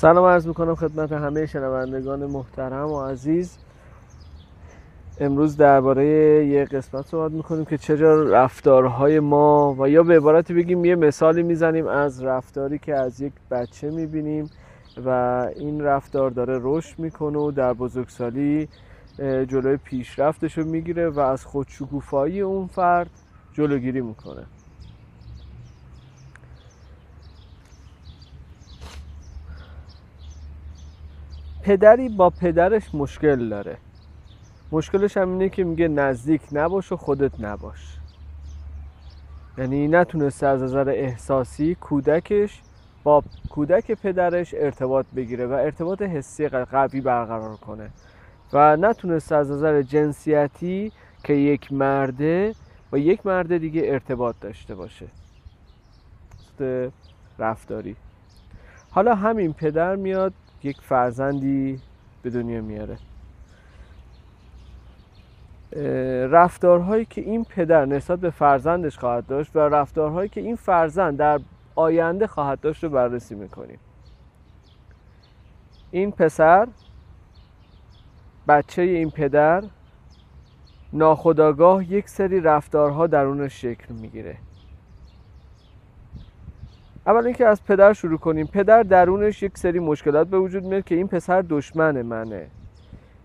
سلام عرض می‌کنم خدمت همه شنوندگان محترم و عزیز. امروز درباره یه قسمت صحبت می‌کنیم که چرا رفتارهای ما و یا به عبارتی بگیم یه مثالی می‌زنیم از رفتاری که از یک بچه می‌بینیم و این رفتار داره رشد می‌کنه و در بزرگسالی جلوی پیشرفتش رو می‌گیره و از خودشکوفایی اون فرد جلوگیری می‌کنه. پدری با پدرش مشکل داره. مشکلش هم اینه که میگه نزدیک نباش و خودت نباش. یعنی نتونسته از نظر احساسی کودکش با کودک پدرش ارتباط بگیره و ارتباط حسی قوی برقرار کنه. و نتونسته از نظر جنسیتی که یک مرده با یک مرد دیگه ارتباط داشته باشه. رفتاری. حالا همین پدر میاد یک فرزندی به دنیا میاره. رفتارهایی که این پدر نسبت به فرزندش خواهد داشت و رفتارهایی که این فرزند در آینده خواهد داشت رو بررسی می‌کنیم. این پسر بچه این پدر ناخداگاه یک سری رفتارها درونش شکل می‌گیره. اول اینکه از پدر شروع کنیم. پدر درونش یک سری مشکلات به وجود میاد که این پسر دشمن منه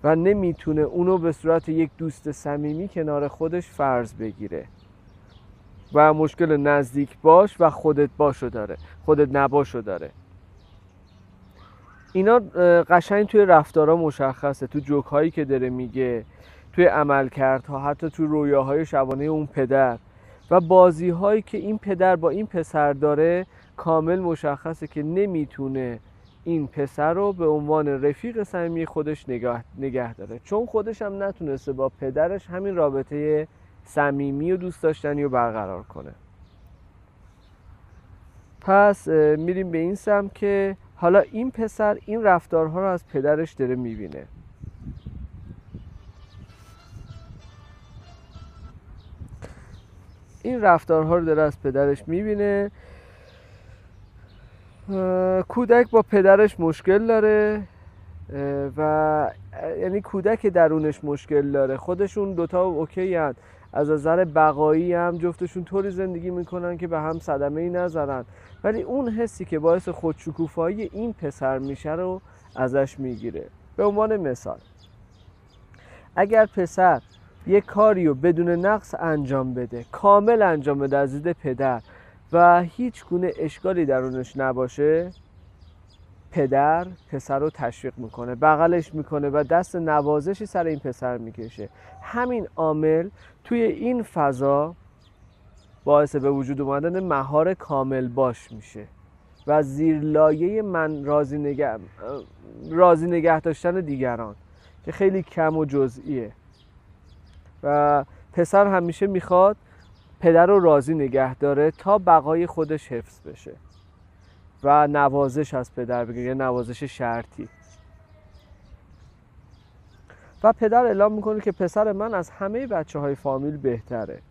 و نمی‌تونه اونو به صورت یک دوست صمیمی کنار خودش فرض بگیره و مشکل نزدیک باش و خودت باشو داره خودت نباشو داره. اینا قشنگ توی رفتارا مشخصه تو جوک هایی که داره میگه توی عملکردها حتی تو رویاهای شبانه اون پدر. و بازی هایی که این پدر با این پسر داره کامل مشخصه که نمی‌تونه این پسر رو به عنوان رفیق صمیمی خودش نگاه, نگه داره. چون خودش هم نتونسته با پدرش همین رابطه صمیمی و دوست داشتنی رو برقرار کنه. پس میریم به این سم که حالا این پسر این رفتارها رو از پدرش داره می‌بینه. این رفتارها رو داره از پدرش می‌بینه. کودک با پدرش مشکل داره و یعنی کودک درونش مشکل داره. خودشون دوتا اوکی هن. از نظر بقایی هم جفتشون طوری زندگی می‌کنن که به هم صدمه ای نذارن ولی اون حسی که باعث خودشکوفایی این پسر میشه رو ازش می‌گیره. به عنوان مثال اگر پسر یه کاری رو بدون نقص انجام بده کامل انجام بده از دید پدر و هیچ گونه اشکالی درونش نباشه پدر پسر رو تشویق می‌کنه بغلش می‌کنه و دست نوازشی سر این پسر می‌کشه. همین عامل توی این فضا باعث به وجود اومدن مهار کامل باش میشه و زیر لایه من راضی نگه, راضی نگه داشتن دیگران که خیلی کم و جزئیه. و پسر همیشه می‌خواد پدر رو راضی نگه داره تا بقای خودش حفظ بشه و نوازش از پدر بگه یه نوازش شرطی. و پدر اعلام می‌کنه که پسر من از همه بچه های فامیل بهتره.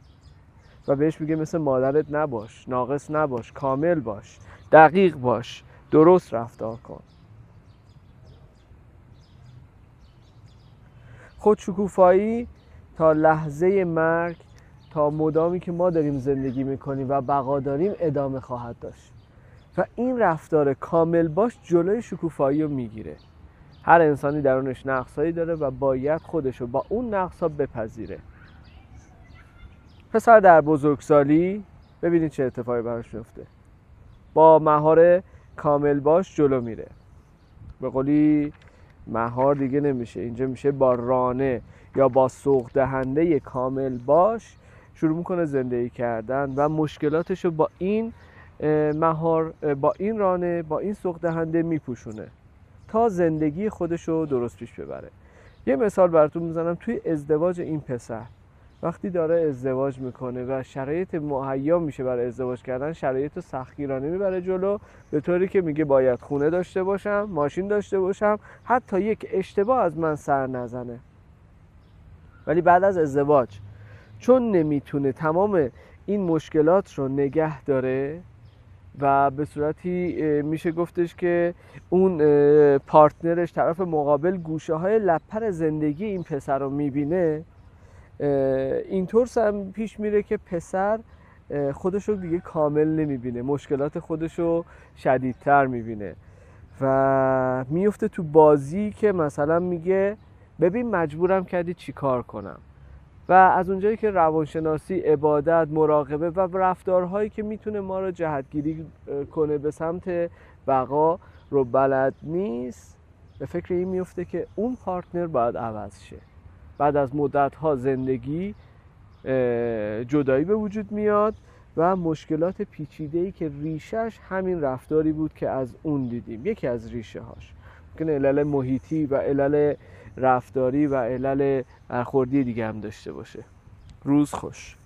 و بهش میگه مثل مادرت نباش ناقص نباش کامل باش دقیق باش درست رفتار کن. خودشکوفایی تا لحظه مرگ تا مدامی که ما داریم زندگی می‌کنیم و بقا داریم ادامه خواهد داشت. و این رفتار کامل باش جلوی شکوفایی رو می‌گیره. هر انسانی درونش نقصهایی داره و باید خودش رو با اون نقص بپذیره. پسر در بزرگسالی ببینید چه اتفاقی براش میفته با مهار کامل باش جلو میره. به قولی مهار دیگه نمیشه. اینجا میشه با رانه یا با سوق دهنده کامل باش شروع می‌کنه زندگی کردن و مشکلاتش رو با این مهار با این رانه با این سوق دهنده میپوشونه تا زندگی خودش رو درست پیش ببره. یه مثال براتون می‌زنم توی ازدواج این پسر. وقتی داره ازدواج می‌کنه و شرایط مهیا میشه برای ازدواج کردن شرایط سختگیرانه می‌بره جلو به طوری که میگه باید خونه داشته باشم ماشین داشته باشم حتی یک اشتباه از من سر نزنه. ولی بعد از ازدواج چون نمی‌تونه تمام این مشکلات رو نگه داره و به صورتی میشه گفتش که اون پارتنرش طرف مقابل گوشه های لپر زندگی این پسر رو می‌بینه اینطور هم پیش میره که پسر خودش رو دیگه کامل نمی‌بینه مشکلات خودش رو شدیدتر می‌بینه و میفته تو بازی که مثلا میگه ببین مجبورم کردی چی کار کنم؟ و از اونجایی که روانشناسی عبادت مراقبه و رفتارهایی که می‌تونه ما رو جهتگیری کنه به سمت بقا رو بلد نیست به فکر این میفته که اون پارتنر باید عوض شه. بعد از مدت ها زندگی جدایی به وجود میاد و مشکلات پیچیده ای که ریشش همین رفتاری بود که از اون دیدیم. یکی از ریشه هاش ممکنه علل محیطی و علل رفتاری و علل برخوردی دیگه هم داشته باشه. روز خوش.